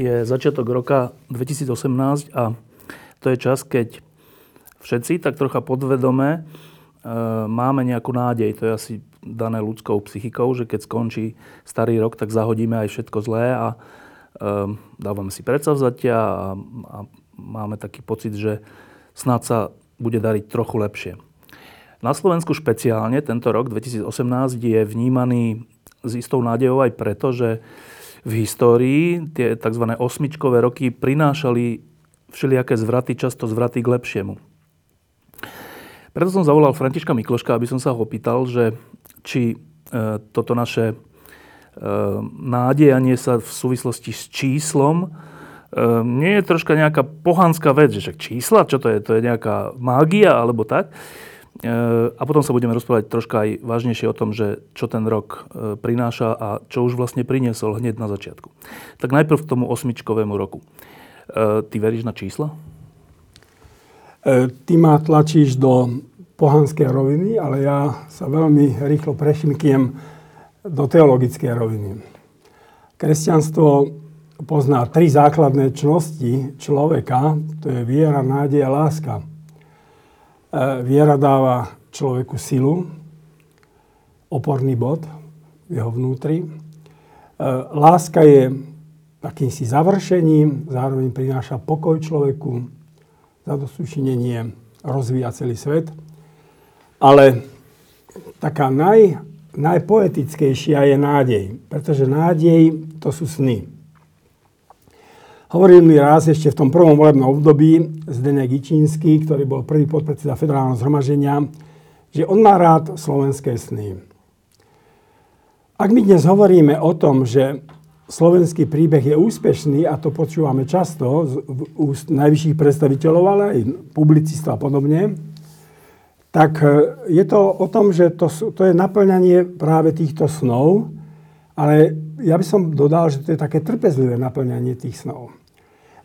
Je začiatok roka 2018 a to je čas, keď všetci tak trocha podvedome e, máme nejakú nádej. To je asi dané ľudskou psychikou, že keď skončí starý rok, tak zahodíme aj všetko zlé a e, dávame si predsavzatia a, a máme taký pocit, že snad sa bude dariť trochu lepšie. Na Slovensku špeciálne tento rok 2018 je vnímaný s istou nádejou aj preto, že v histórii tie tzv. osmičkové roky prinášali všelijaké zvraty, často zvraty k lepšiemu. Preto som zavolal Františka Mikloška, aby som sa ho opýtal, že či e, toto naše e, nádejanie sa v súvislosti s číslom e, nie je troška nejaká pohanská vec, že čísla, čo to je? To je nejaká mágia alebo tak? A potom sa budeme rozprávať troška aj vážnejšie o tom, že čo ten rok e, prináša a čo už vlastne priniesol hneď na začiatku. Tak najprv k tomu osmičkovému roku. E, ty veríš na čísla? E, ty ma tlačíš do pohanskej roviny, ale ja sa veľmi rýchlo prešimkiem do teologickej roviny. Kresťanstvo pozná tri základné čnosti človeka, to je viera, nádej a láska. E, viera dáva človeku silu, oporný bod v jeho vnútri. E, láska je akýmsi završením, zároveň prináša pokoj človeku, zadosučinenie, rozvíja celý svet. Ale taká naj, najpoetickejšia je nádej, pretože nádej to sú sny. Hovoril mi raz ešte v tom prvom volebnom období Zdenek Ičínsky, ktorý bol prvý podpredseda federálneho zhromaždenia, že on má rád slovenské sny. Ak my dnes hovoríme o tom, že slovenský príbeh je úspešný, a to počúvame často z úst najvyšších predstaviteľov, ale aj publicistov a podobne, tak e, je to o tom, že to, to je naplňanie práve týchto snov, ale ja by som dodal, že to je také trpezlivé naplňanie tých snov.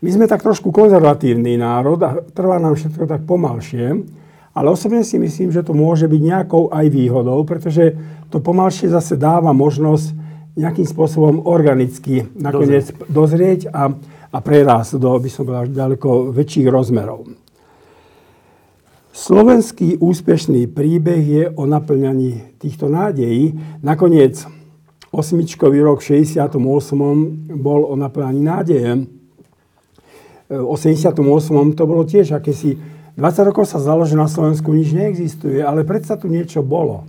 My sme tak trošku konzervatívny národ a trvá nám všetko tak pomalšie, ale osobne si myslím, že to môže byť nejakou aj výhodou, pretože to pomalšie zase dáva možnosť nejakým spôsobom organicky nakoniec dozrieť a, a prerásť do, by som povedal, ďaleko väčších rozmerov. Slovenský úspešný príbeh je o naplňaní týchto nádejí. Nakoniec osmičkový rok v 68. bol o naplňaní nádeje. 88. to bolo tiež akési... 20 rokov sa zdalo, na Slovensku nič neexistuje, ale predsa tu niečo bolo.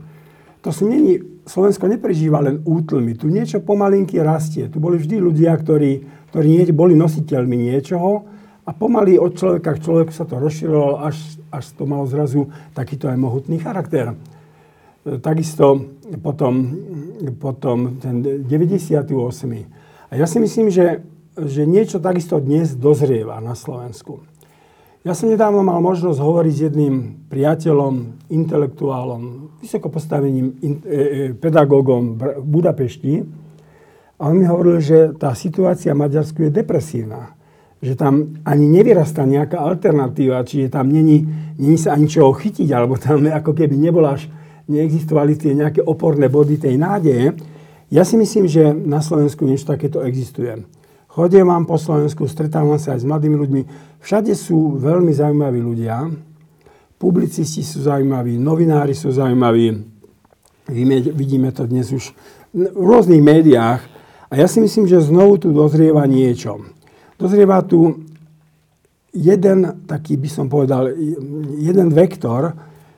To sú není, Slovensko neprežíva len útlmy, tu niečo pomalinky rastie. Tu boli vždy ľudia, ktorí, ktorí boli nositeľmi niečoho a pomaly od človeka k človeku sa to rozširovalo, až, až to malo zrazu takýto aj mohutný charakter. Takisto potom, potom ten 98. A ja si myslím, že že niečo takisto dnes dozrieva na Slovensku. Ja som nedávno mal možnosť hovoriť s jedným priateľom, intelektuálom, vysoko postaveným in, e, e, pedagógom v Budapešti. A on mi hovoril, že tá situácia v Maďarsku je depresívna. Že tam ani nevyrastá nejaká alternatíva, čiže tam není, není sa ani čoho chytiť, alebo tam ako keby nebola až, neexistovali tie nejaké oporné body tej nádeje. Ja si myslím, že na Slovensku niečo takéto existuje. Chodím vám po Slovensku, stretávam sa aj s mladými ľuďmi. Všade sú veľmi zaujímaví ľudia. Publicisti sú zaujímaví, novinári sú zaujímaví. Vidíme to dnes už v rôznych médiách. A ja si myslím, že znovu tu dozrieva niečo. Dozrieva tu jeden taký, by som povedal, jeden vektor,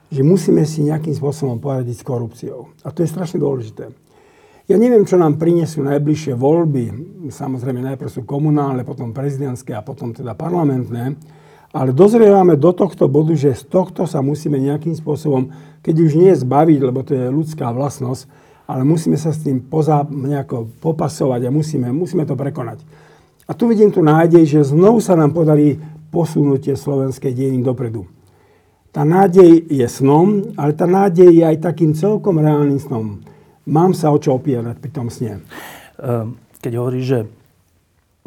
že musíme si nejakým spôsobom poradiť s korupciou. A to je strašne dôležité. Ja neviem, čo nám prinesú najbližšie voľby. Samozrejme, najprv sú komunálne, potom prezidentské a potom teda parlamentné. Ale dozrievame do tohto bodu, že z tohto sa musíme nejakým spôsobom, keď už nie zbaviť, lebo to je ľudská vlastnosť, ale musíme sa s tým poza, nejako popasovať a musíme, musíme to prekonať. A tu vidím tu nádej, že znovu sa nám podarí posunúť tie slovenské dejiny dopredu. Tá nádej je snom, ale tá nádej je aj takým celkom reálnym snom. Mám sa o čo opierať pri tom sne. Ehm, keď hovoríš, že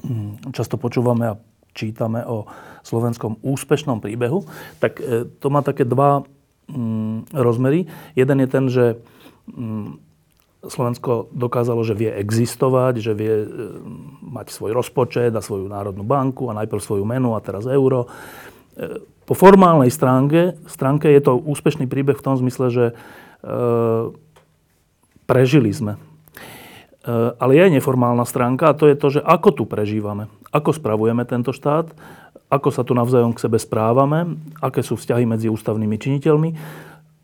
hm, často počúvame a čítame o slovenskom úspešnom príbehu, tak e, to má také dva hm, rozmery. Jeden je ten, že hm, Slovensko dokázalo, že vie existovať, že vie mať svoj rozpočet a svoju národnú banku a najprv svoju menu a teraz euro. E, po formálnej stránke, stránke je to úspešný príbeh v tom zmysle, že e, prežili sme. E, ale je aj neformálna stránka a to je to, že ako tu prežívame, ako spravujeme tento štát, ako sa tu navzájom k sebe správame, aké sú vzťahy medzi ústavnými činiteľmi,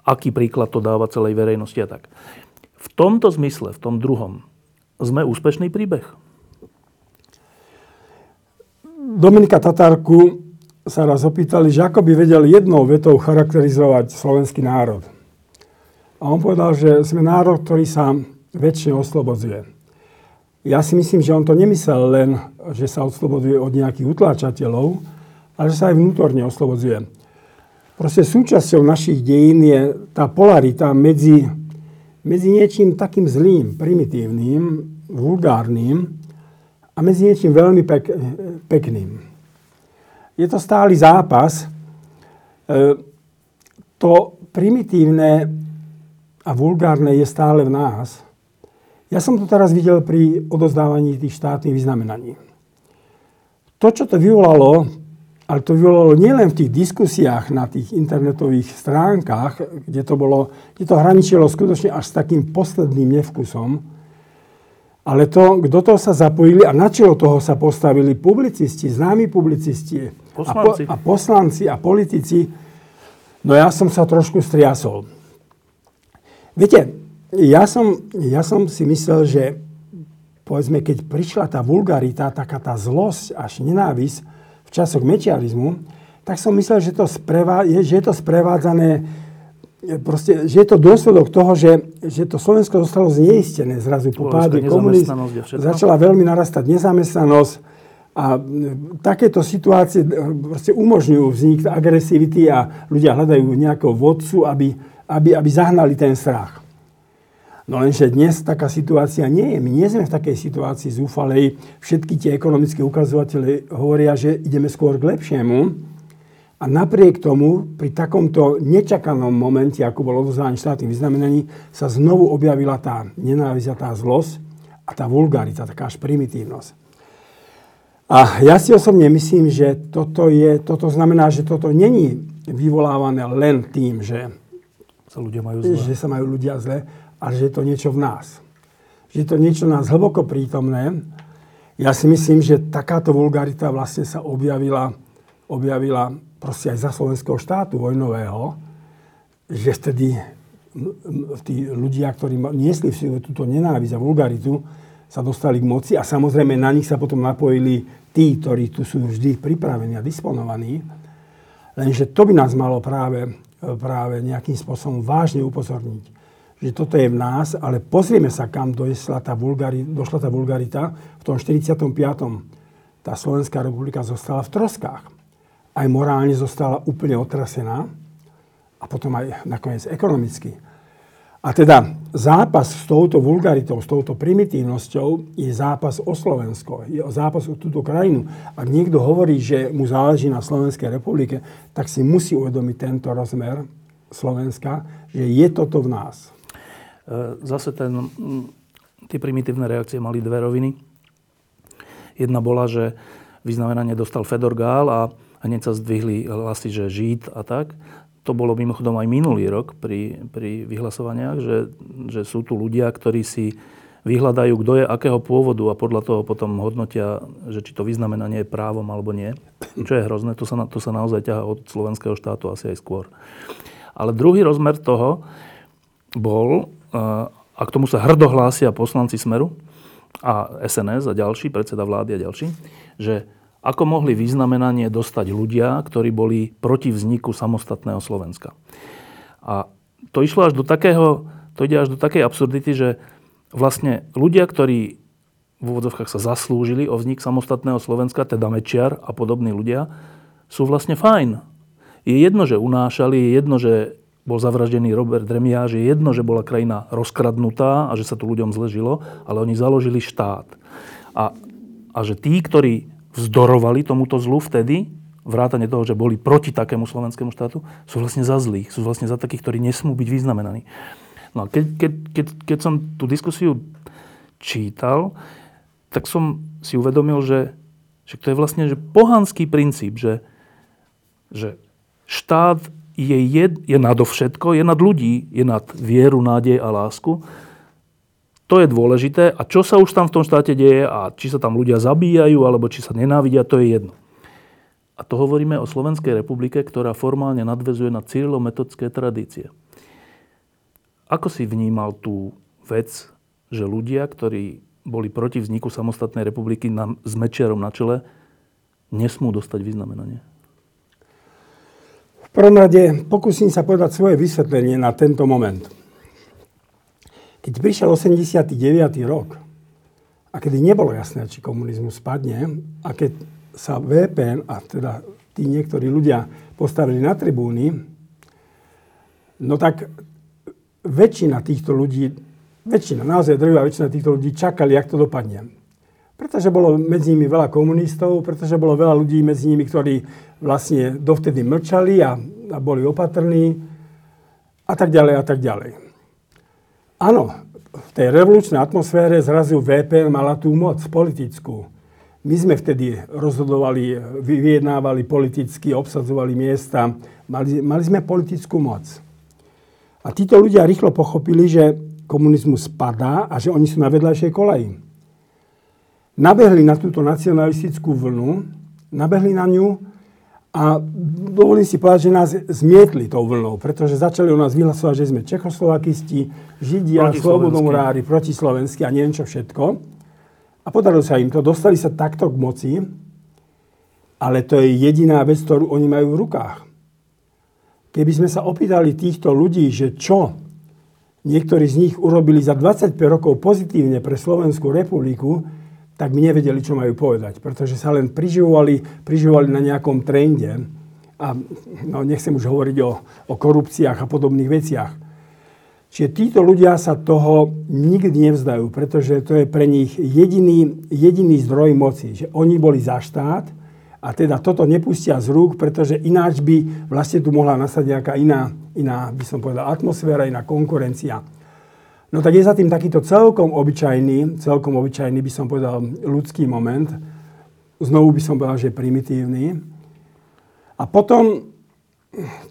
aký príklad to dáva celej verejnosti a tak. V tomto zmysle, v tom druhom, sme úspešný príbeh? Dominika Tatárku sa raz opýtali, že ako by vedel jednou vetou charakterizovať slovenský národ. A on povedal, že sme národ, ktorý sa väčšine oslobodzuje. Ja si myslím, že on to nemyslel len, že sa oslobodzuje od nejakých utláčateľov, ale že sa aj vnútorne oslobodzuje. Proste súčasťou našich dejín je tá polarita medzi medzi niečím takým zlým, primitívnym, vulgárnym a medzi niečím veľmi pek, pekným. Je to stály zápas. E, to primitívne a vulgárne je stále v nás. Ja som to teraz videl pri odozdávaní tých štátnych vyznamenaní. To, čo to vyvolalo, ale to vyvolalo nielen v tých diskusiách na tých internetových stránkach, kde to, bolo, kde to hraničilo skutočne až s takým posledným nevkusom, ale to, kto toho sa zapojili a na čelo toho sa postavili publicisti, známi publicisti poslanci. A, po, a poslanci a politici, no ja som sa trošku striasol. Viete, ja som, ja som si myslel, že povedzme, keď prišla tá vulgarita, taká tá zlosť až nenávisť, v časoch mečiarizmu, tak som myslel, že, to sprevá, že je to sprevádzané, proste, že je to dôsledok toho, že, že to Slovensko zostalo zneistené zrazu po páde komunizmu. Začala veľmi narastať nezamestnanosť a takéto situácie proste umožňujú vznik agresivity a ľudia hľadajú nejakého vodcu, aby, aby, aby zahnali ten strach. No lenže dnes taká situácia nie je. My nie sme v takej situácii zúfalej. Všetky tie ekonomické ukazovatele hovoria, že ideme skôr k lepšiemu. A napriek tomu, pri takomto nečakanom momente, ako bolo odozvanie štátnych vyznamenaní, sa znovu objavila tá nenávisť tá zlosť a tá vulgarita, taká až primitívnosť. A ja si osobne myslím, že toto, je, toto znamená, že toto není vyvolávané len tým, že sa ľudia majú zle. že sa majú ľudia zle, ale že je to niečo v nás. Že je to niečo v nás hlboko prítomné. Ja si myslím, že takáto vulgarita vlastne sa objavila, objavila proste aj za slovenského štátu vojnového, že vtedy tí ľudia, ktorí niesli v sebe túto nenávisť a vulgaritu, sa dostali k moci a samozrejme na nich sa potom napojili tí, ktorí tu sú vždy pripravení a disponovaní. Lenže to by nás malo práve, práve nejakým spôsobom vážne upozorniť že toto je v nás, ale pozrieme sa, kam tá, došla tá vulgarita. V tom 45. tá Slovenská republika zostala v troskách. Aj morálne zostala úplne otrasená a potom aj nakoniec ekonomicky. A teda zápas s touto vulgaritou, s touto primitívnosťou je zápas o Slovensko, je zápas o túto krajinu. Ak niekto hovorí, že mu záleží na Slovenskej republike, tak si musí uvedomiť tento rozmer Slovenska, že je toto v nás. E, zase ten, tie primitívne reakcie mali dve roviny. Jedna bola, že vyznamenanie dostal Fedor Gál a hneď sa zdvihli hlasy, že Žid a tak. To bolo mimochodom aj minulý rok pri, pri vyhlasovaniach, že, že sú tu ľudia, ktorí si vyhľadajú, kto je akého pôvodu a podľa toho potom hodnotia, že či to vyznamenanie je právom alebo nie. Čo je hrozné, to sa, to sa naozaj ťaha od slovenského štátu asi aj skôr. Ale druhý rozmer toho bol, a k tomu sa hrdo hlásia poslanci Smeru a SNS a ďalší, predseda vlády a ďalší, že ako mohli vyznamenanie dostať ľudia, ktorí boli proti vzniku samostatného Slovenska. A to išlo až do takého, to ide až do takej absurdity, že vlastne ľudia, ktorí v úvodzovkách sa zaslúžili o vznik samostatného Slovenska, teda Mečiar a podobní ľudia, sú vlastne fajn. Je jedno, že unášali, je jedno, že bol zavraždený Robert Remiáš, je jedno, že bola krajina rozkradnutá a že sa tu ľuďom zle žilo, ale oni založili štát. A, a že tí, ktorí vzdorovali tomuto zlu vtedy, vrátane toho, že boli proti takému slovenskému štátu, sú vlastne za zlých, sú vlastne za takých, ktorí nesmú byť vyznamenaní. No a keď, keď, keď, keď som tú diskusiu čítal, tak som si uvedomil, že, že to je vlastne že pohanský princíp, že, že štát je, je, je nadovšetko, je nad ľudí, je nad vieru, nádej a lásku to je dôležité. A čo sa už tam v tom štáte deje a či sa tam ľudia zabíjajú alebo či sa nenávidia, to je jedno. A to hovoríme o Slovenskej republike, ktorá formálne nadvezuje na cyrilometodské tradície. Ako si vnímal tú vec, že ľudia, ktorí boli proti vzniku samostatnej republiky na, s Mečiarom na čele, nesmú dostať vyznamenanie? V prvom rade pokúsim sa povedať svoje vysvetlenie na tento moment. Keď prišiel 89. rok a kedy nebolo jasné, či komunizmus spadne a keď sa VPN a teda tí niektorí ľudia postavili na tribúny, no tak väčšina týchto ľudí, väčšina, naozaj drvá väčšina týchto ľudí čakali, jak to dopadne. Pretože bolo medzi nimi veľa komunistov, pretože bolo veľa ľudí medzi nimi, ktorí vlastne dovtedy mlčali a, a boli opatrní a tak ďalej a tak ďalej. Áno, v tej revolučnej atmosfére zrazu VPN mala tú moc politickú. My sme vtedy rozhodovali, vyjednávali politicky, obsadzovali miesta, mali, mali sme politickú moc. A títo ľudia rýchlo pochopili, že komunizmus spadá a že oni sú na vedľajšej koleji. Nabehli na túto nacionalistickú vlnu, nabehli na ňu a dovolím si povedať, že nás zmietli tou vlnou, pretože začali o nás vyhlasovať, že sme čechoslovakisti, židia, slobodomurári, protislovenskí a neviem čo všetko. A podarilo sa im to, dostali sa takto k moci, ale to je jediná vec, ktorú oni majú v rukách. Keby sme sa opýtali týchto ľudí, že čo niektorí z nich urobili za 25 rokov pozitívne pre Slovenskú republiku, tak mi nevedeli, čo majú povedať, pretože sa len priživovali, priživovali na nejakom trende a no, nechcem už hovoriť o, o korupciách a podobných veciach. Čiže títo ľudia sa toho nikdy nevzdajú, pretože to je pre nich jediný, jediný zdroj moci, že oni boli za štát a teda toto nepustia z rúk, pretože ináč by vlastne tu mohla nasať nejaká iná, iná by som povedal, atmosféra, iná konkurencia. No tak je za tým takýto celkom obyčajný, celkom obyčajný by som povedal ľudský moment. Znovu by som povedal, že primitívny. A potom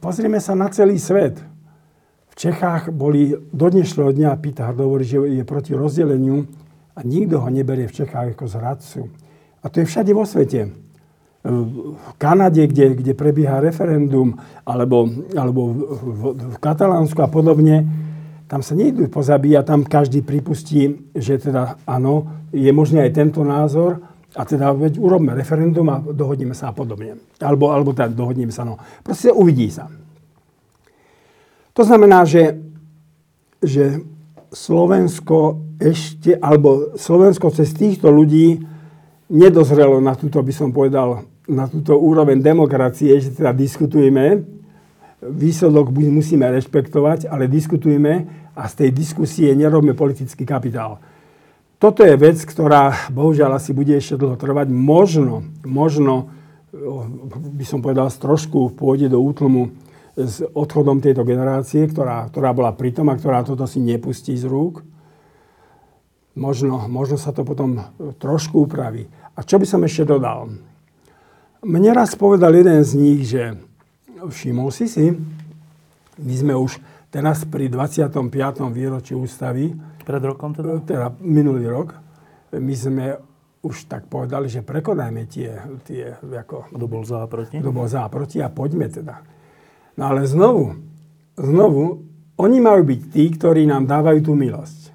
pozrieme sa na celý svet. V Čechách boli do dnešného dňa, Peter hovorí, že je proti rozdeleniu a nikto ho neberie v Čechách ako zradcu. A to je všade vo svete. V Kanade, kde, kde prebieha referendum, alebo, alebo v, v, v Katalánsku a podobne, tam sa nejdu pozabíjať, tam každý pripustí, že teda áno, je možný aj tento názor a teda veď urobme referendum a dohodneme sa a podobne. Alebo, alebo teda dohodneme sa, no. Proste uvidí sa. To znamená, že, že Slovensko ešte, alebo Slovensko cez týchto ľudí nedozrelo na túto, by som povedal, na túto úroveň demokracie, že teda diskutujeme, výsledok musíme rešpektovať, ale diskutujme a z tej diskusie nerobme politický kapitál. Toto je vec, ktorá bohužiaľ asi bude ešte dlho trvať. Možno, možno by som povedal, trošku pôjde do útlmu s odchodom tejto generácie, ktorá, ktorá bola pritom a ktorá toto si nepustí z rúk. Možno, možno sa to potom trošku upraví. A čo by som ešte dodal? Mne raz povedal jeden z nich, že všimol si si, my sme už teraz pri 25. výročí ústavy, pred rokom teda? Teda minulý rok, my sme už tak povedali, že prekonajme tie, tie ako... Kto bol za a proti? Kto bol za a proti a poďme teda. No ale znovu, znovu, oni majú byť tí, ktorí nám dávajú tú milosť.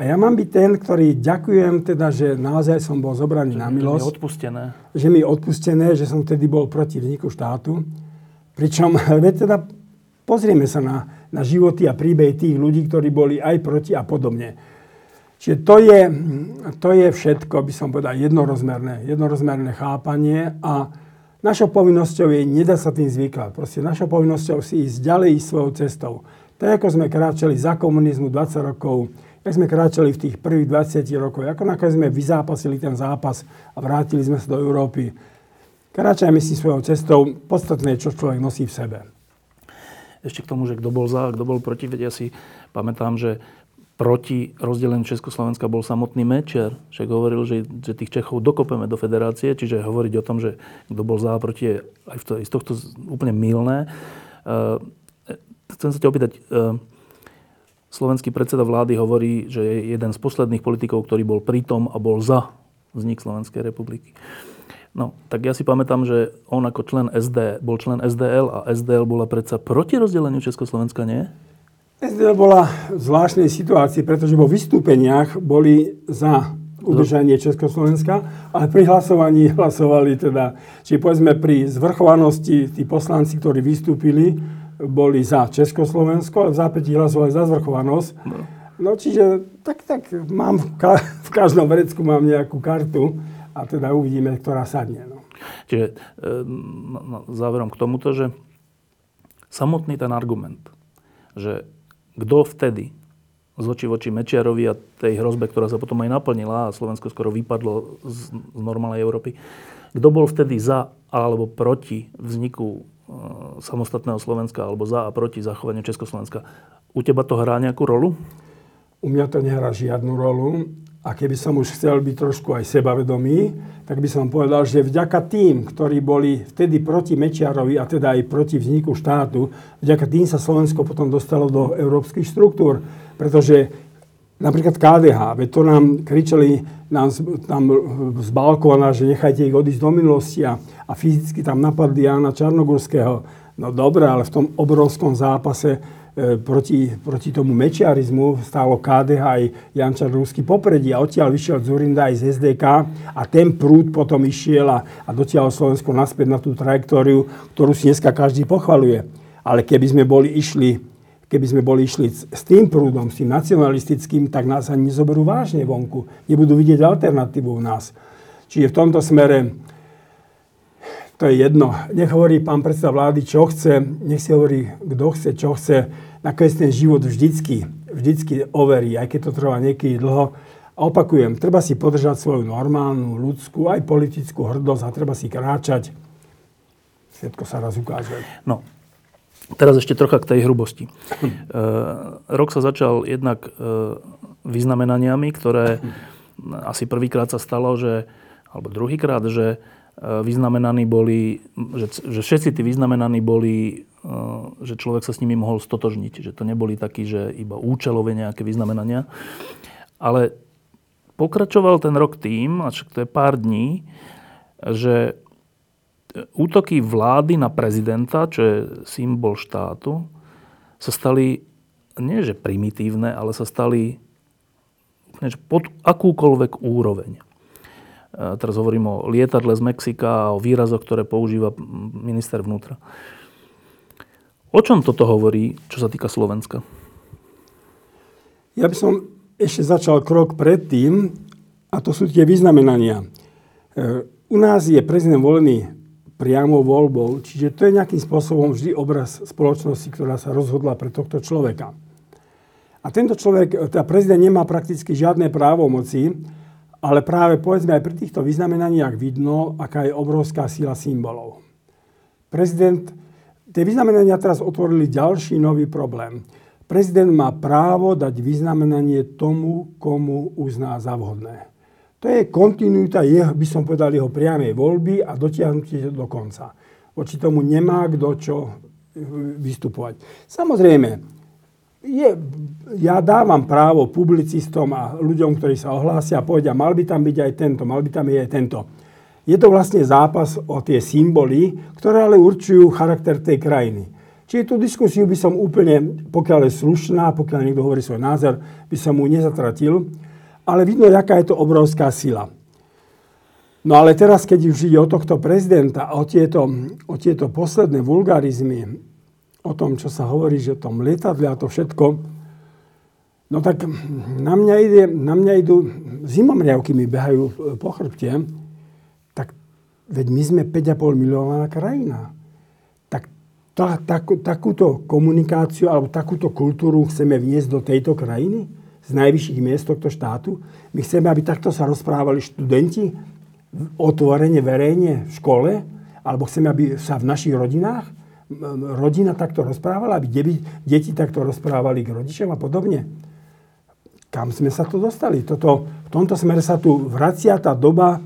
A ja mám byť ten, ktorý ďakujem teda, že naozaj som bol zobraný že na milosť. Že mi odpustené. Že mi odpustené, že som vtedy bol proti vzniku štátu. Pričom, veď teda Pozrieme sa na, na životy a príbehy tých ľudí, ktorí boli aj proti a podobne. Čiže to je, to je všetko, by som povedal, jednorozmerné, jednorozmerné chápanie a našou povinnosťou je nedať sa tým zvykať. Proste našou povinnosťou si ísť ďalej ísť svojou cestou. Tak ako sme kráčali za komunizmu 20 rokov, jak sme kráčali v tých prvých 20 rokoch, ako nakoniec sme vyzápasili ten zápas a vrátili sme sa do Európy. Kráčajme si svojou cestou, podstatné, čo človek nosí v sebe. Ešte k tomu, že kto bol za a kto bol proti, veď ja si pamätám, že proti rozdeleniu Československa bol samotný Mečiar. Však hovoril, že, že tých Čechov dokopeme do federácie, čiže hovoriť o tom, že kto bol za a proti je aj, v to, z tohto úplne milné. Uh, chcem sa ťa opýtať, uh, Slovenský predseda vlády hovorí, že je jeden z posledných politikov, ktorý bol pritom a bol za vznik Slovenskej republiky. No, tak ja si pamätám, že on ako člen SD bol člen SDL a SDL bola predsa proti rozdeleniu Československa, nie? SDL bola v zvláštnej situácii, pretože vo vystúpeniach boli za udržanie Československa, ale pri hlasovaní hlasovali teda, či povedzme pri zvrchovanosti tí poslanci, ktorí vystúpili, boli za Československo, ale v zápätí hlasovali za zvrchovanosť. No. no čiže tak, tak mám v, ka- v každom vrecku mám nejakú kartu a teda uvidíme, ktorá sadne. No. Čiže e, záverom k tomuto, že samotný ten argument, že kto vtedy z oči voči Mečiarovi a tej hrozbe, ktorá sa potom aj naplnila a Slovensko skoro vypadlo z, z normálnej Európy, kto bol vtedy za alebo proti vzniku E, samostatného Slovenska alebo za a proti zachovaniu Československa. U teba to hrá nejakú rolu? U mňa to nehrá žiadnu rolu. A keby som už chcel byť trošku aj sebavedomý, tak by som povedal, že vďaka tým, ktorí boli vtedy proti Mečiarovi a teda aj proti vzniku štátu, vďaka tým sa Slovensko potom dostalo do európskych štruktúr. Pretože napríklad KDH, veď to nám kričali nám, tam z balkóna, že nechajte ich odísť do minulosti a, a fyzicky tam napadli Jana Čarnogurského. No dobre, ale v tom obrovskom zápase proti, proti tomu mečiarizmu stálo KDH aj Jan Čarnogurský popredí a odtiaľ vyšiel Zurinda aj z SDK a ten prúd potom išiel a, a dotiaľ Slovensko naspäť na tú trajektóriu, ktorú si dneska každý pochvaluje. Ale keby sme boli išli keby sme boli išli s tým prúdom, s tým nacionalistickým, tak nás ani nezoberú vážne vonku. Nebudú vidieť alternatívu v nás. Čiže v tomto smere to je jedno. Nech hovorí pán predseda vlády, čo chce, nech si hovorí, kto chce, čo chce. Nakoniec ten život vždycky, vždycky overí, aj keď to trvá niekedy dlho. A opakujem, treba si podržať svoju normálnu, ľudskú, aj politickú hrdosť a treba si kráčať. Všetko sa raz ukáže. No, Teraz ešte trocha k tej hrubosti. E, rok sa začal jednak e, vyznamenaniami, ktoré asi prvýkrát sa stalo, že, alebo druhýkrát, že vyznamenaní boli, že, že všetci tí vyznamenaní boli, e, že človek sa s nimi mohol stotožniť. Že to neboli takí, že iba účelové nejaké vyznamenania. Ale pokračoval ten rok tým, a to je pár dní, že útoky vlády na prezidenta, čo je symbol štátu, sa stali nie že primitívne, ale sa stali pod akúkoľvek úroveň. Teraz hovorím o lietadle z Mexika a o výrazoch, ktoré používa minister vnútra. O čom toto hovorí, čo sa týka Slovenska? Ja by som ešte začal krok predtým, a to sú tie vyznamenania. E, u nás je prezident volený priamou voľbou. Čiže to je nejakým spôsobom vždy obraz spoločnosti, ktorá sa rozhodla pre tohto človeka. A tento človek, teda prezident nemá prakticky žiadne právomoci, ale práve povedzme aj pri týchto vyznamenaniach vidno, aká je obrovská síla symbolov. Prezident, tie vyznamenania teraz otvorili ďalší nový problém. Prezident má právo dať vyznamenanie tomu, komu uzná za vhodné. To je kontinuita, jeho, by som povedal, jeho priamej voľby a dotiahnutie do konca. Voči tomu nemá kto čo e, vystupovať. Samozrejme, je, ja dávam právo publicistom a ľuďom, ktorí sa ohlásia a povedia, mal by tam byť aj tento, mal by tam byť aj tento. Je to vlastne zápas o tie symboly, ktoré ale určujú charakter tej krajiny. Čiže tú diskusiu by som úplne, pokiaľ je slušná, pokiaľ niekto hovorí svoj názor, by som mu nezatratil ale vidno, aká je to obrovská sila. No ale teraz, keď už ide o tohto prezidenta o tieto, o tieto posledné vulgarizmy, o tom, čo sa hovorí, že o tom lietadle a to všetko, no tak na mňa, ide, na mňa idú zimomriavky mi behajú po chrbte, tak veď my sme 5,5 miliónová krajina. Tak tá, tak, takúto komunikáciu alebo takúto kultúru chceme vniesť do tejto krajiny z najvyšších miest tohto štátu. My chceme, aby takto sa rozprávali študenti otvorene, verejne v škole, alebo chceme, aby sa v našich rodinách rodina takto rozprávala, aby deti takto rozprávali k rodičom a podobne. Kam sme sa tu dostali? Toto, v tomto smere sa tu vracia tá doba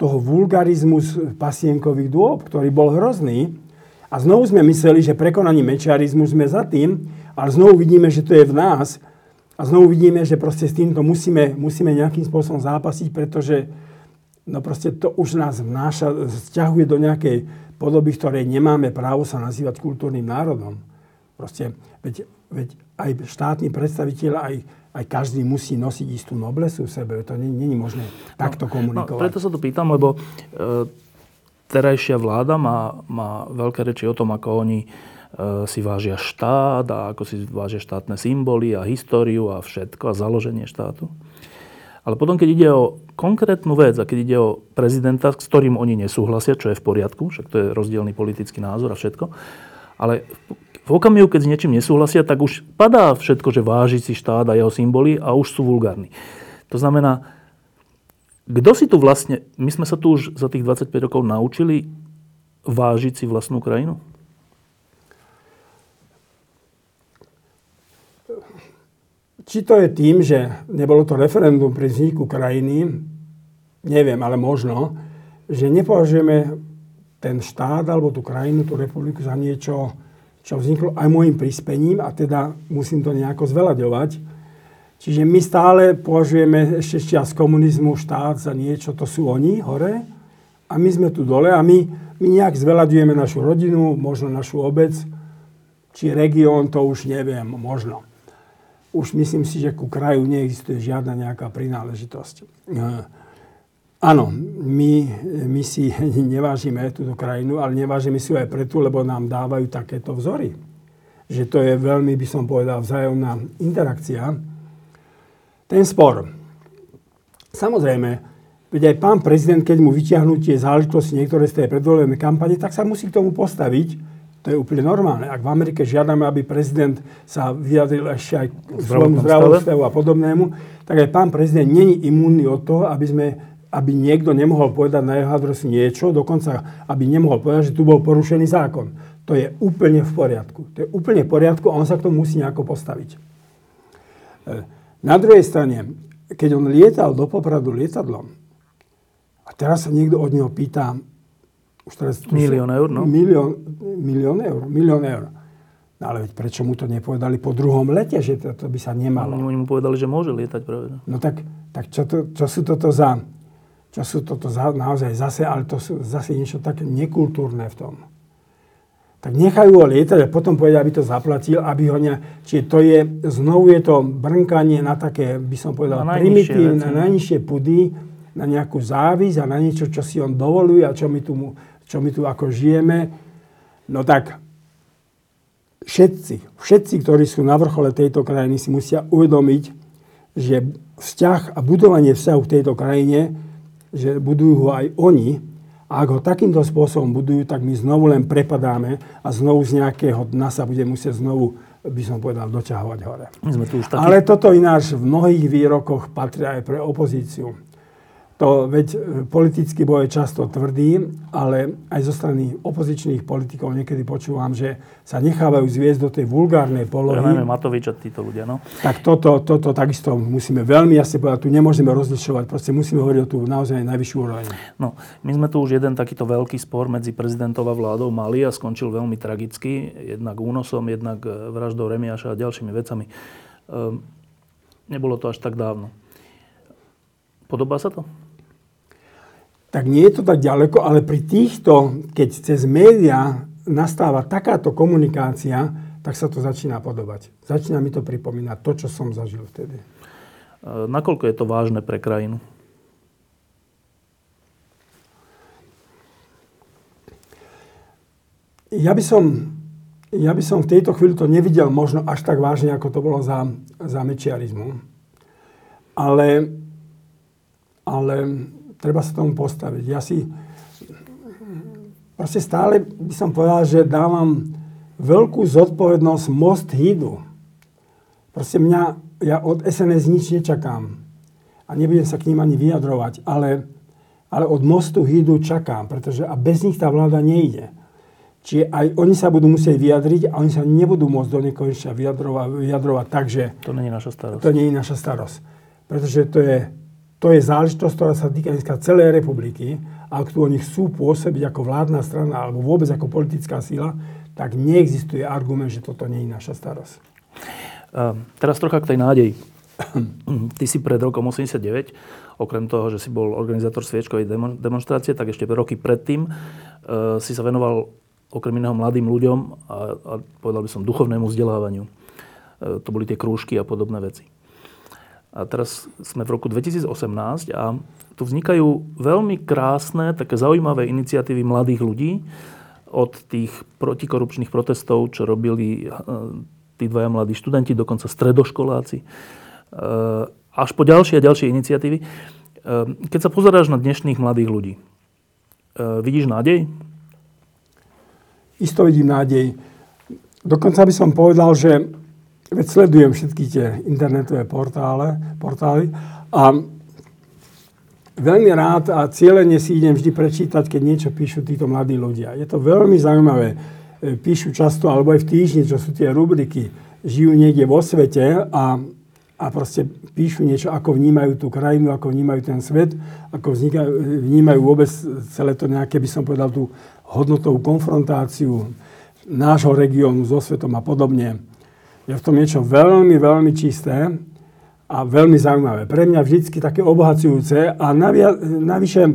toho vulgarizmu pasienkových dôb, ktorý bol hrozný. A znovu sme mysleli, že prekonaním mečiarizmu sme za tým, ale znovu vidíme, že to je v nás a znovu vidíme, že proste s týmto musíme, musíme nejakým spôsobom zápasiť, pretože no proste to už nás vnáša, zťahuje do nejakej podoby, ktorej nemáme právo sa nazývať kultúrnym národom. Proste, veď, veď aj štátny predstaviteľ, aj, aj každý musí nosiť istú noblesu v sebe. To je možné takto no, komunikovať. No, preto sa to pýtam, lebo e, terajšia vláda má, má veľké reči o tom, ako oni E, si vážia štát a ako si vážia štátne symboly a históriu a všetko a založenie štátu. Ale potom, keď ide o konkrétnu vec a keď ide o prezidenta, s ktorým oni nesúhlasia, čo je v poriadku, však to je rozdielný politický názor a všetko, ale v okamihu, keď s niečím nesúhlasia, tak už padá všetko, že váži si štát a jeho symboly a už sú vulgárni. To znamená, kto si tu vlastne, my sme sa tu už za tých 25 rokov naučili vážiť si vlastnú krajinu? Či to je tým, že nebolo to referendum pri vzniku krajiny, neviem, ale možno, že nepovažujeme ten štát alebo tú krajinu, tú republiku za niečo, čo vzniklo aj môjim prispením a teda musím to nejako zvelaďovať. Čiže my stále považujeme ešte čas komunizmu štát za niečo, to sú oni hore a my sme tu dole a my, my nejak zvelaďujeme našu rodinu, možno našu obec, či región, to už neviem, možno už myslím si, že ku kraju neexistuje žiadna nejaká prináležitosť. Áno, my, my si nevážime túto krajinu, ale nevážime si ju aj preto, lebo nám dávajú takéto vzory. Že to je veľmi, by som povedal, vzájomná interakcia. Ten spor. Samozrejme, veď aj pán prezident, keď mu vyťahnú tie záležitosti niektoré z tej predvolenej kampane, tak sa musí k tomu postaviť to je úplne normálne. Ak v Amerike žiadame, aby prezident sa vyjadril ešte aj k svojmu zdravotnému a podobnému, tak aj pán prezident není imúnny od toho, aby, sme, aby niekto nemohol povedať na jeho adresu niečo, dokonca aby nemohol povedať, že tu bol porušený zákon. To je úplne v poriadku. To je úplne v poriadku a on sa k tomu musí nejako postaviť. E, na druhej strane, keď on lietal do Popradu lietadlom, a teraz sa niekto od neho pýta, už teraz milión eur, no? Milión, milión eur, milión eur. No ale veď prečo mu to nepovedali po druhom lete, že to, to by sa nemalo? Oni mu povedali, že môže lietať práve. No tak, tak čo, to, čo sú toto za, čo sú toto za, naozaj zase, ale to sú zase niečo také nekultúrne v tom. Tak nechajú ho lietať a potom povedia, aby to zaplatil, aby ho ne... Čiže to je, znovu je to brnkanie na také, by som povedal, na primitívne, na najnižšie pudy, na nejakú závisť a na niečo, čo si on dovoluje a čo my tu mu čo my tu ako žijeme, no tak všetci, všetci, ktorí sú na vrchole tejto krajiny, si musia uvedomiť, že vzťah a budovanie vzťahu v tejto krajine, že budujú ho aj oni, a ak ho takýmto spôsobom budujú, tak my znovu len prepadáme a znovu z nejakého dna sa bude musieť znovu, by som povedal, doťahovať hore. Sme tu už taký... Ale toto ináč v mnohých výrokoch patrí aj pre opozíciu. To, veď e, politický boj je často tvrdý, ale aj zo strany opozičných politikov niekedy počúvam, že sa nechávajú zviesť do tej vulgárnej polohy. Najmä Matovič a títo ľudia, no. Tak toto, toto takisto musíme veľmi jasne povedať. Tu nemôžeme rozlišovať, proste musíme hovoriť o tú naozaj najvyššiu úroveň. No, my sme tu už jeden takýto veľký spor medzi prezidentom a vládou mali a skončil veľmi tragicky. Jednak únosom, jednak e, vraždou Remiaša a ďalšími vecami. Ehm, nebolo to až tak dávno. Podobá sa to? Tak nie je to tak ďaleko, ale pri týchto, keď cez médiá nastáva takáto komunikácia, tak sa to začína podobať. Začína mi to pripomínať to, čo som zažil vtedy. E, nakoľko je to vážne pre krajinu? Ja by som ja by som v tejto chvíli to nevidel možno až tak vážne, ako to bolo za, za mečiarizmu. Ale, ale treba sa tomu postaviť. Ja si proste stále by som povedal, že dávam veľkú zodpovednosť Most Hidu. Proste mňa, ja od SNS nič nečakám. A nebudem sa k ním ani vyjadrovať, ale, ale od Mostu Hidu čakám, pretože a bez nich tá vláda nejde. Čiže aj oni sa budú musieť vyjadriť a oni sa nebudú môcť do nekonečna vyjadrovať, vyjadrovať tak, že... To nie je naša starosť. To nie je naša starosť. Pretože to je, to je záležitosť, ktorá sa týka dneska celej republiky a ak tu oni chcú pôsobiť ako vládna strana alebo vôbec ako politická síla, tak neexistuje argument, že toto nie je naša starosť. Uh, teraz trocha k tej nádeji. Ty si pred rokom 89, okrem toho, že si bol organizátor sviečkovej demonstrácie, tak ešte roky predtým uh, si sa venoval okrem iného mladým ľuďom a, a povedal by som duchovnému vzdelávaniu. Uh, to boli tie krúžky a podobné veci. A teraz sme v roku 2018 a tu vznikajú veľmi krásne, také zaujímavé iniciatívy mladých ľudí, od tých protikorupčných protestov, čo robili eh, tí dvaja mladí študenti, dokonca stredoškoláci, eh, až po ďalšie a ďalšie iniciatívy. Eh, keď sa pozeráš na dnešných mladých ľudí, vidíš nádej? Isto vidím nádej. Dokonca by som povedal, že veď sledujem všetky tie internetové portále, portály a veľmi rád a cieľene si idem vždy prečítať, keď niečo píšu títo mladí ľudia. Je to veľmi zaujímavé. E, píšu často, alebo aj v týždni, čo sú tie rubriky, žijú niekde vo svete a, a proste píšu niečo, ako vnímajú tú krajinu, ako vnímajú ten svet, ako vznikajú, vnímajú vôbec celé to nejaké, by som povedal, tú hodnotovú konfrontáciu nášho regiónu so svetom a podobne. Je v tom niečo veľmi, veľmi čisté a veľmi zaujímavé. Pre mňa vždy také obohacujúce a navia, navyše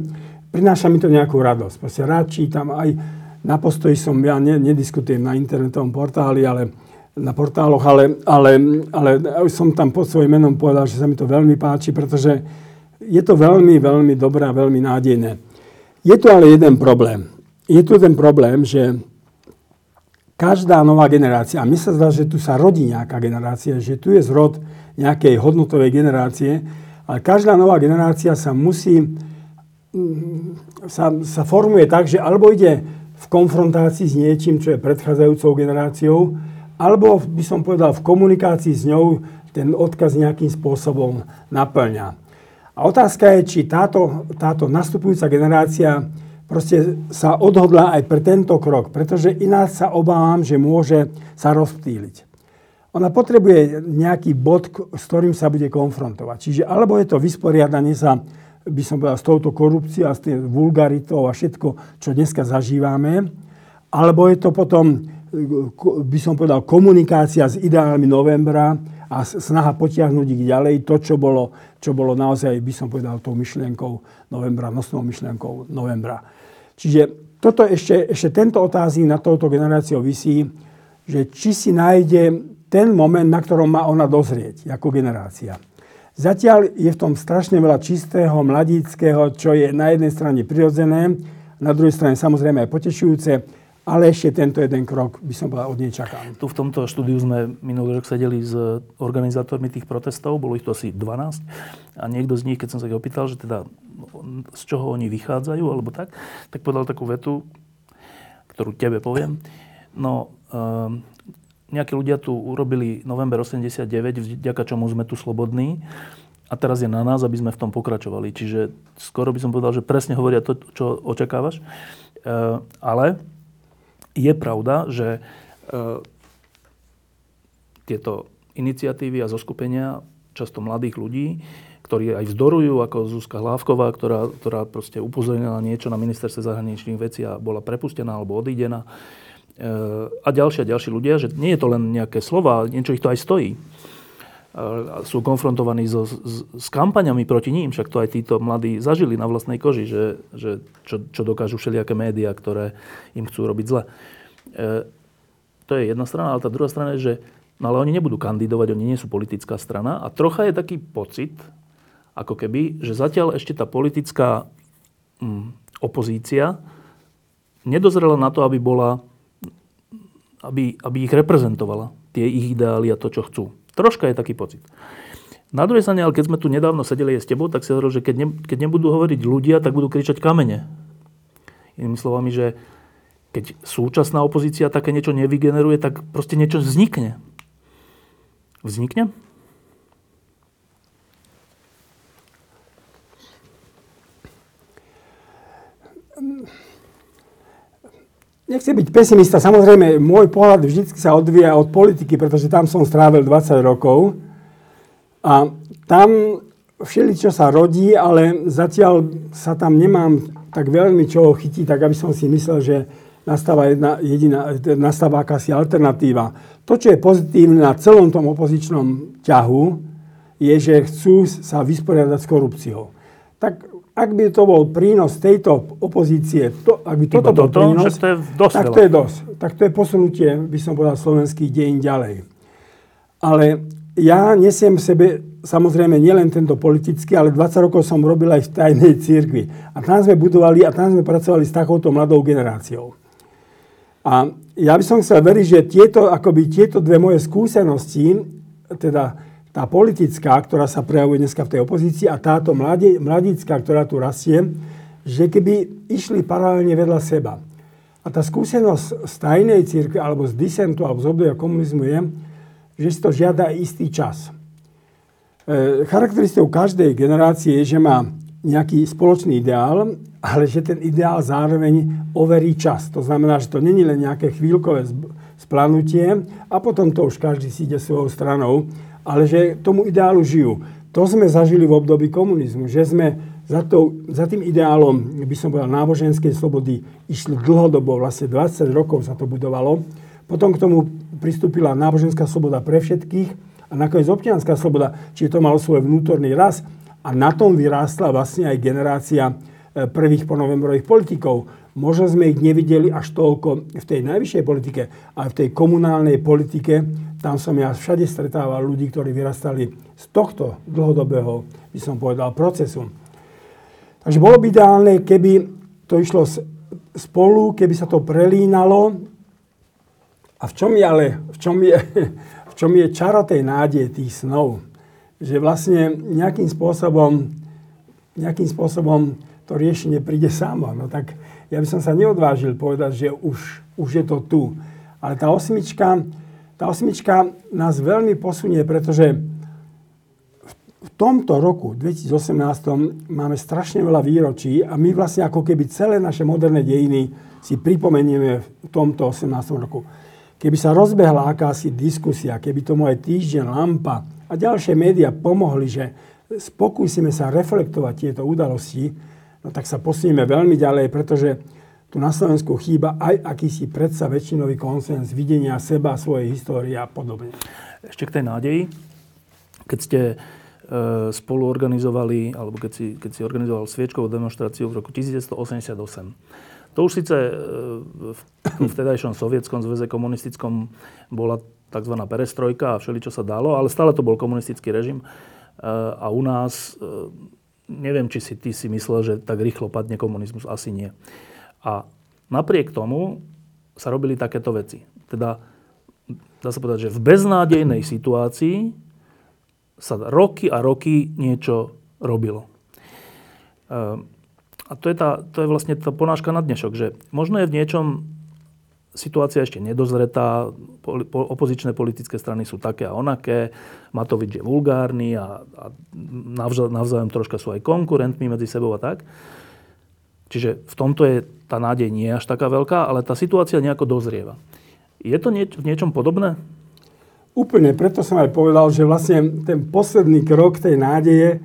prináša mi to nejakú radosť. Proste rád čítam aj na postoji som, ja ne, nediskutujem na internetovom portáli, ale na portáloch, ale, ale, ale som tam pod svojím menom povedal, že sa mi to veľmi páči, pretože je to veľmi, veľmi dobré a veľmi nádejné. Je tu ale jeden problém. Je tu ten problém, že každá nová generácia, a mne sa zdá, že tu sa rodí nejaká generácia, že tu je zrod nejakej hodnotovej generácie, ale každá nová generácia sa musí, mm, sa, sa formuje tak, že alebo ide v konfrontácii s niečím, čo je predchádzajúcou generáciou, alebo by som povedal v komunikácii s ňou ten odkaz nejakým spôsobom naplňa. A otázka je, či táto, táto nastupujúca generácia proste sa odhodla aj pre tento krok, pretože ináč sa obávam, že môže sa rozptýliť ona potrebuje nejaký bod, s ktorým sa bude konfrontovať. Čiže alebo je to vysporiadanie sa, by som povedal, s touto korupciou a s tým vulgaritou a všetko, čo dneska zažívame, alebo je to potom, by som povedal, komunikácia s ideálmi novembra a snaha potiahnuť ich ďalej, to, čo bolo, čo bolo naozaj, by som povedal, tou myšlienkou novembra, nosnou myšlienkou novembra. Čiže toto ešte, ešte tento otáznik na touto generáciou vysí, že či si nájde ten moment, na ktorom má ona dozrieť ako generácia. Zatiaľ je v tom strašne veľa čistého, mladíckého, čo je na jednej strane prirodzené, na druhej strane samozrejme aj potešujúce, ale ešte tento jeden krok by som povedal od nej čakám. Tu v tomto štúdiu sme minulý rok sedeli s organizátormi tých protestov, bolo ich to asi 12 a niekto z nich, keď som sa ich opýtal, že teda z čoho oni vychádzajú alebo tak, tak povedal takú vetu, ktorú tebe poviem. No, um, nejakí ľudia tu urobili november 89, vďaka čomu sme tu slobodní. A teraz je na nás, aby sme v tom pokračovali. Čiže skoro by som povedal, že presne hovoria to, čo očakávaš. E, ale je pravda, že e, tieto iniciatívy a zoskupenia často mladých ľudí, ktorí aj vzdorujú, ako Zuzka Hlávková, ktorá, ktorá proste upozornila niečo na ministerstve zahraničných vecí a bola prepustená alebo odídená, a ďalšie a ďalší ľudia, že nie je to len nejaké slova, niečo ich to aj stojí. Sú konfrontovaní so, s, s kampaňami proti ním, však to aj títo mladí zažili na vlastnej koži, že, že čo, čo dokážu všelijaké médiá, ktoré im chcú robiť zle. E, to je jedna strana, ale tá druhá strana je, že no ale oni nebudú kandidovať, oni nie sú politická strana a trocha je taký pocit, ako keby, že zatiaľ ešte tá politická mm, opozícia nedozrela na to, aby bola aby, aby ich reprezentovala, tie ich ideály a to, čo chcú. Troška je taký pocit. Na druhej strane, ale keď sme tu nedávno sedeli aj s tebou, tak si hovoril, že keď, ne, keď nebudú hovoriť ľudia, tak budú kričať kamene. Inými slovami, že keď súčasná opozícia také niečo nevygeneruje, tak proste niečo vznikne. Vznikne? Nechcem byť pesimista. Samozrejme, môj pohľad vždy sa odvíja od politiky, pretože tam som strávil 20 rokov. A tam všeli, čo sa rodí, ale zatiaľ sa tam nemám tak veľmi čoho chytiť, tak aby som si myslel, že nastáva, jedna, jediná, nastáva akási alternatíva. To, čo je pozitívne na celom tom opozičnom ťahu, je, že chcú sa vysporiadať s korupciou. Tak ak by to bol prínos tejto opozície, to, ak by toto bol prínos, to je dosť tak to je dosť. Tak to je posunutie, by som povedal, slovenských dejín ďalej. Ale ja nesiem v sebe samozrejme nielen tento politický, ale 20 rokov som robil aj v tajnej cirkvi. A tam sme budovali a tam sme pracovali s takouto mladou generáciou. A ja by som chcel veriť, že tieto, akoby tieto dve moje skúsenosti, teda tá politická, ktorá sa prejavuje dneska v tej opozícii a táto mladí, mladická, ktorá tu rastie, že keby išli paralelne vedľa seba. A tá skúsenosť z tajnej církve alebo z disentu alebo z obdobia komunizmu je, že si to žiada istý čas. E, charakteristikou každej generácie je, že má nejaký spoločný ideál, ale že ten ideál zároveň overí čas. To znamená, že to není len nejaké chvíľkové splanutie a potom to už každý si ide svojou stranou, ale že tomu ideálu žijú. To sme zažili v období komunizmu, že sme za, to, za tým ideálom, by som povedal, náboženskej slobody išli dlhodobo, vlastne 20 rokov sa to budovalo. Potom k tomu pristúpila náboženská sloboda pre všetkých a nakoniec občianská sloboda, čiže to malo svoj vnútorný raz a na tom vyrástla vlastne aj generácia e, prvých ponovembrových politikov. Možno sme ich nevideli až toľko v tej najvyššej politike, ale v tej komunálnej politike, tam som ja všade stretával ľudí, ktorí vyrastali z tohto dlhodobého, by som povedal, procesu. Takže bolo by ideálne, keby to išlo spolu, keby sa to prelínalo. A v čom je ale, v čom je, v čom je čaro tej tých snov? Že vlastne nejakým spôsobom, nejakým spôsobom to riešenie príde samo. No tak ja by som sa neodvážil povedať, že už, už je to tu. Ale tá osmička, tá osmička nás veľmi posunie, pretože v tomto roku, 2018, máme strašne veľa výročí a my vlastne ako keby celé naše moderné dejiny si pripomenieme v tomto 18. roku. Keby sa rozbehla akási diskusia, keby tomu aj týždeň, lampa a ďalšie médiá pomohli, že pokúsime sa reflektovať tieto udalosti, no tak sa posunieme veľmi ďalej, pretože tu na Slovensku chýba aj akýsi predsa väčšinový konsens videnia seba, svojej histórie a podobne. Ešte k tej nádeji. Keď ste e, spolu organizovali, alebo keď si, keď si organizoval sviečkovú demonstráciu v roku 1988. To už síce e, v vtedajšom sovietskom zväze komunistickom bola tzv. perestrojka a všeli, čo sa dalo, ale stále to bol komunistický režim. E, a u nás neviem, či si ty si myslel, že tak rýchlo padne komunizmus. Asi nie. A napriek tomu sa robili takéto veci. Teda dá sa povedať, že v beznádejnej situácii sa roky a roky niečo robilo. Ehm, a to je, tá, to je vlastne tá ponáška na dnešok, že možno je v niečom situácia ešte nedozretá, opozičné politické strany sú také a onaké, Matovič je vulgárny a, a navzájom troška sú aj konkurentmi medzi sebou a tak. Čiže v tomto je tá nádej nie až taká veľká, ale tá situácia nejako dozrieva. Je to nieč- v niečom podobné? Úplne, preto som aj povedal, že vlastne ten posledný krok tej nádeje,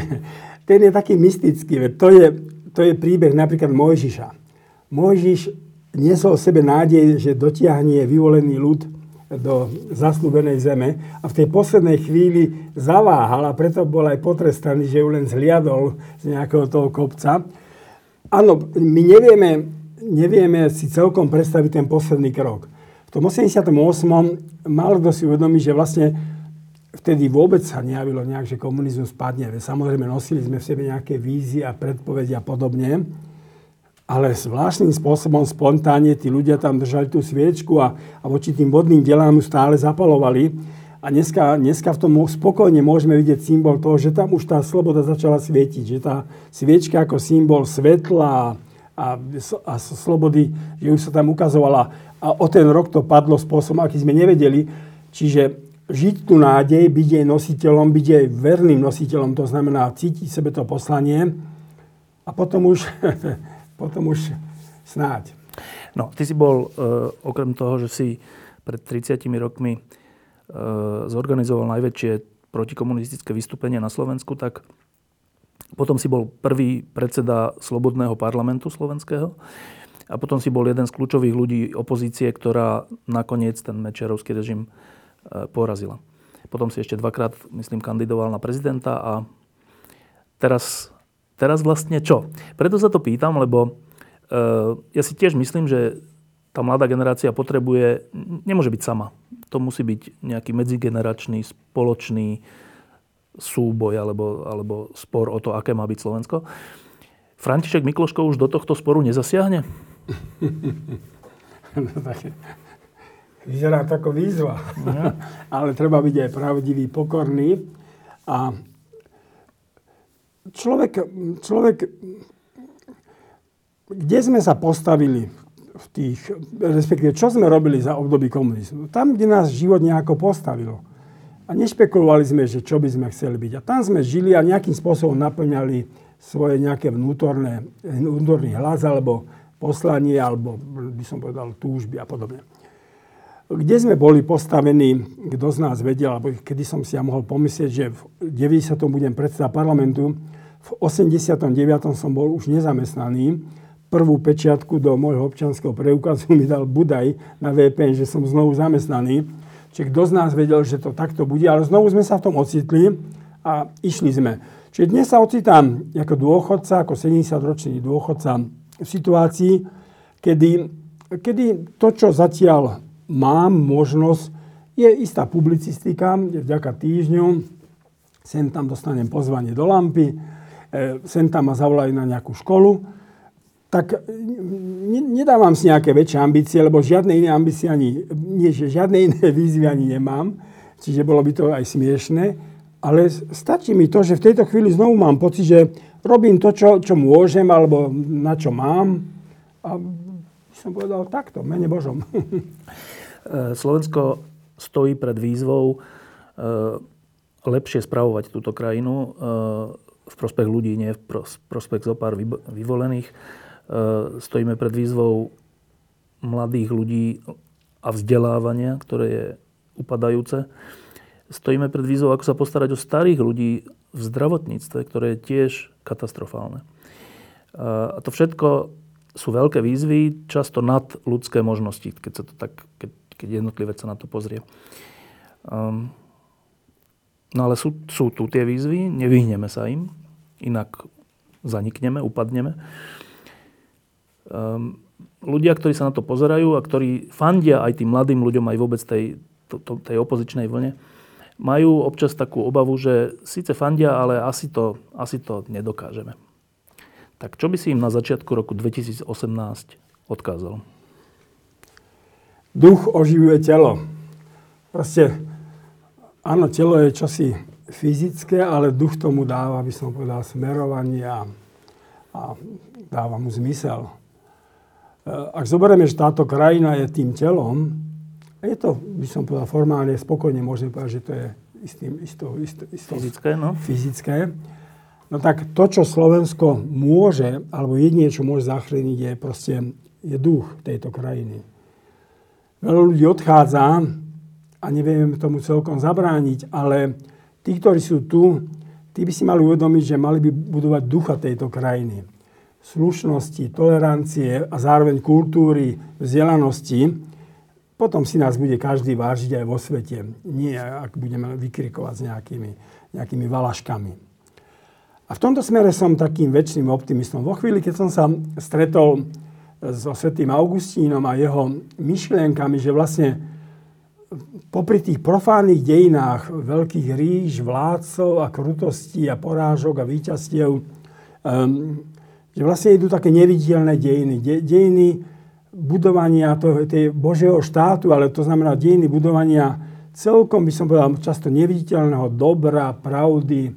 ten je taký mystický. To je, to je príbeh napríklad Mojžiša. Mojžiš niesol v sebe nádej, že dotiahne vyvolený ľud do zaslúbenej zeme a v tej poslednej chvíli zaváhal a preto bol aj potrestaný, že ju len zliadol z nejakého toho kopca. Áno, my nevieme, nevieme si celkom predstaviť ten posledný krok. V tom 88. malo kto si uvedomiť, že vlastne vtedy vôbec sa nejavilo nejak, že komunizmus padne. Samozrejme, nosili sme v sebe nejaké vízie a predpovedi a podobne ale zvláštnym spôsobom spontánne tí ľudia tam držali tú sviečku a, a voči tým vodným delám stále zapalovali. A dneska, dneska v tom spokojne môžeme vidieť symbol toho, že tam už tá sloboda začala svietiť. Že tá sviečka ako symbol svetla a, a, slobody, že už sa tam ukazovala. A o ten rok to padlo spôsobom, aký sme nevedeli. Čiže žiť tu nádej, byť jej nositeľom, byť jej verným nositeľom, to znamená cítiť sebe to poslanie a potom už potom už snáď. No, ty si bol, uh, okrem toho, že si pred 30 rokmi uh, zorganizoval najväčšie protikomunistické vystúpenie na Slovensku, tak potom si bol prvý predseda Slobodného parlamentu slovenského a potom si bol jeden z kľúčových ľudí opozície, ktorá nakoniec ten mečerovský režim uh, porazila. Potom si ešte dvakrát, myslím, kandidoval na prezidenta a teraz teraz vlastne čo? Preto sa to pýtam, lebo uh, ja si tiež myslím, že tá mladá generácia potrebuje, nemôže byť sama. To musí byť nejaký medzigeneračný, spoločný súboj alebo, alebo spor o to, aké má byť Slovensko. František Mikloško už do tohto sporu nezasiahne? no, tak, vyzerá to ako výzva. No. Ale treba byť aj pravdivý, pokorný. A človek, človek, kde sme sa postavili v tých, respektíve čo sme robili za období komunizmu? Tam, kde nás život nejako postavilo. A nešpekulovali sme, že čo by sme chceli byť. A tam sme žili a nejakým spôsobom naplňali svoje nejaké vnútorné, vnútorný hlas alebo poslanie, alebo by som povedal túžby a podobne. Kde sme boli postavení, kto z nás vedel, alebo kedy som si ja mohol pomyslieť, že v 90. budem predseda parlamentu, v 89. som bol už nezamestnaný. Prvú pečiatku do môjho občanského preukazu mi dal Budaj na VPN, že som znovu zamestnaný. Čiže kto z nás vedel, že to takto bude, ale znovu sme sa v tom ocitli a išli sme. Čiže dnes sa ocitám ako dôchodca, ako 70-ročný dôchodca v situácii, kedy, kedy to, čo zatiaľ mám možnosť, je istá publicistika, vďaka týždňu, sem tam dostanem pozvanie do lampy, E, sem tam ma zavolajú na nejakú školu, tak e, ne, nedávam si nejaké väčšie ambície, lebo žiadne iné ambície ani, nie, žiadne iné výzvy ani nemám, čiže bolo by to aj smiešné, ale stačí mi to, že v tejto chvíli znovu mám pocit, že robím to, čo, čo môžem, alebo na čo mám a som povedal takto, mene Božom. E, Slovensko stojí pred výzvou lepšie spravovať túto krajinu v prospech ľudí, nie v prospech zo pár vyvolených. E, stojíme pred výzvou mladých ľudí a vzdelávania, ktoré je upadajúce. Stojíme pred výzvou, ako sa postarať o starých ľudí v zdravotníctve, ktoré je tiež katastrofálne. E, a to všetko sú veľké výzvy, často nad ľudské možnosti, keď, sa to tak, keď, keď jednotlivec sa na to pozrie. Um, No ale sú, sú tu tie výzvy, nevyhneme sa im, inak zanikneme, upadneme. Um, ľudia, ktorí sa na to pozerajú a ktorí fandia aj tým mladým ľuďom, aj vôbec tej, to, to, tej opozičnej vlne, majú občas takú obavu, že síce fandia, ale asi to, asi to nedokážeme. Tak čo by si im na začiatku roku 2018 odkázal? Duch oživuje telo. Proste Áno, telo je čosi fyzické, ale duch tomu dáva, by som povedal, smerovanie a, a dáva mu zmysel. E, ak zoberieme, že táto krajina je tým telom, je to, by som povedal, formálne, spokojne môžeme povedať, že to je istým, isto, isto, isto, fyzické, no? fyzické. No tak to, čo Slovensko môže, alebo jedine, čo môže zachrániť, je proste je duch tejto krajiny. Veľa ľudí odchádza, a nevieme tomu celkom zabrániť, ale tí, ktorí sú tu, tí by si mali uvedomiť, že mali by budovať ducha tejto krajiny. Slušnosti, tolerancie a zároveň kultúry, vzdelanosti. Potom si nás bude každý vážiť aj vo svete. Nie, ak budeme vykrikovať s nejakými, nejakými valaškami. A v tomto smere som takým väčšným optimistom. Vo chvíli, keď som sa stretol so svetým Augustínom a jeho myšlienkami, že vlastne popri tých profánnych dejinách veľkých ríš, vládcov a krutostí a porážok a víťazstiev, um, že vlastne idú také neviditeľné dejiny. De, dejiny budovania toho, tej Božieho štátu, ale to znamená dejiny budovania celkom, by som povedal, často neviditeľného dobra, pravdy, e,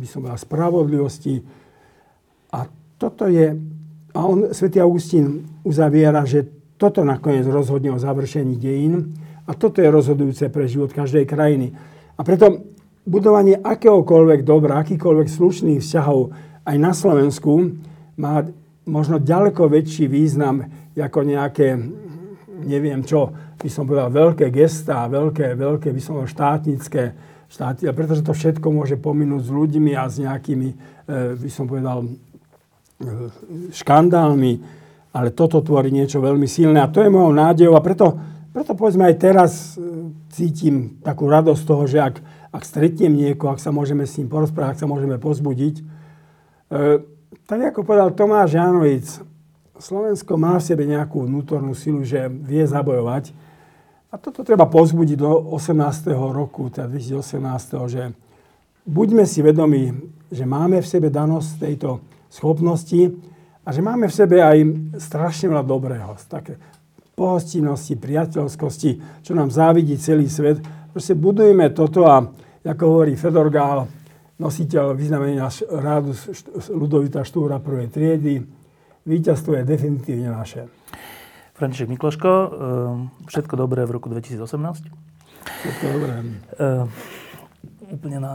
by som povedal, spravodlivosti. A toto je, a on, svätý Augustín uzaviera, že toto nakoniec rozhodne o završení dejín a toto je rozhodujúce pre život každej krajiny. A preto budovanie akéhokoľvek dobra, akýkoľvek slušných vzťahov aj na Slovensku má možno ďaleko väčší význam ako nejaké, neviem čo, by som povedal, veľké gestá, veľké, veľké, by som povedal, štátnické, štáty, pretože to všetko môže pominúť s ľuďmi a s nejakými, e, by som povedal, škandálmi, ale toto tvorí niečo veľmi silné a to je mojou nádejou a preto, preto povedzme aj teraz e, cítim takú radosť toho, že ak, ak stretnem niekoho, ak sa môžeme s ním porozprávať, ak sa môžeme pozbudiť, e, tak ako povedal Tomáš Janovic, Slovensko má v sebe nejakú vnútornú silu, že vie zabojovať. A toto treba pozbudiť do 18. roku, teda 2018. že buďme si vedomi, že máme v sebe danosť tejto schopnosti a že máme v sebe aj strašne veľa dobrého. Také pohostinnosti, priateľskosti, čo nám závidí celý svet. Proste budujeme toto a, ako hovorí Fedor Gál, nositeľ vyznamenia rádu Ludovita Štúra prvej triedy, víťazstvo je definitívne naše. František Mikloško, eh, všetko dobré v roku 2018. Všetko dobré. Uh, úplne na,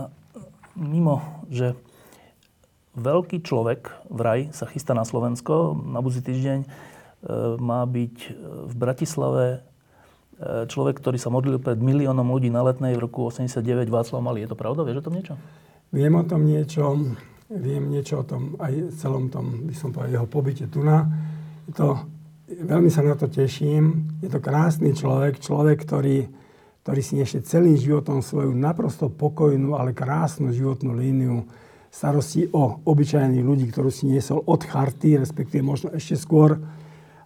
mimo, že veľký človek vraj sa chystá na Slovensko na budúci týždeň. Uh, má byť v Bratislave človek, ktorý sa modlil pred miliónom ľudí na letnej v roku 89 Václav Malý. Je to pravda? Vieš o tom niečo? Viem o tom niečo viem niečo o tom, aj celom tom, by som povedal, jeho pobyte tu na. Je to, veľmi sa na to teším. Je to krásny človek, človek, ktorý, ktorý si ešte celým životom svoju naprosto pokojnú, ale krásnu životnú líniu starosti o obyčajných ľudí, ktorú si niesol od charty, respektíve možno ešte skôr.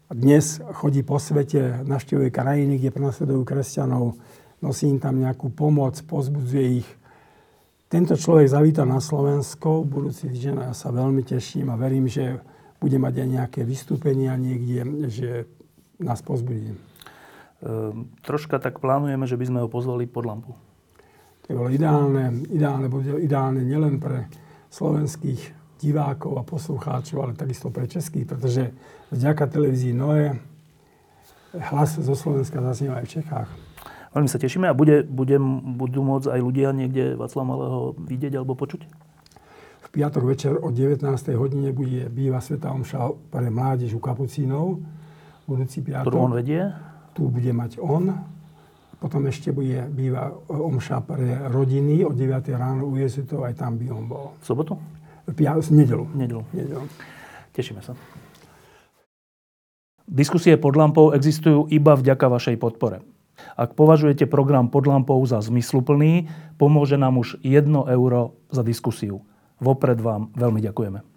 Dnes chodí po svete, navštevuje krajiny, kde prenasledujú kresťanov, nosí im tam nejakú pomoc, pozbudzuje ich, tento človek zavíta na Slovensko, budúci týždeň ja sa veľmi teším a verím, že bude mať aj nejaké vystúpenia niekde, že nás pozbudí. E, troška tak plánujeme, že by sme ho pozvali pod lampu. To je bolo ideálne, ideálne, bude ideálne nielen pre slovenských divákov a poslucháčov, ale takisto pre českých, pretože vďaka televízii Noé hlas zo Slovenska zaznieva aj v Čechách. Veľmi sa tešíme a bude, bude, budú môcť aj ľudia niekde Václava Malého vidieť alebo počuť? V piatok večer o 19. hodine bude býva Sveta Omša pre mládež u Kapucínov. Budúci piatok. Ktorú on vedie? Tu bude mať on. Potom ešte bude býva Omša pre rodiny o 9. ráno u Jezutov, aj tam by on bol. V sobotu? V pia- nedelu. Nedelu. Nedelu. Tešíme sa. Diskusie pod lampou existujú iba vďaka vašej podpore. Ak považujete program pod lampou za zmysluplný, pomôže nám už 1 euro za diskusiu. Vopred vám veľmi ďakujeme.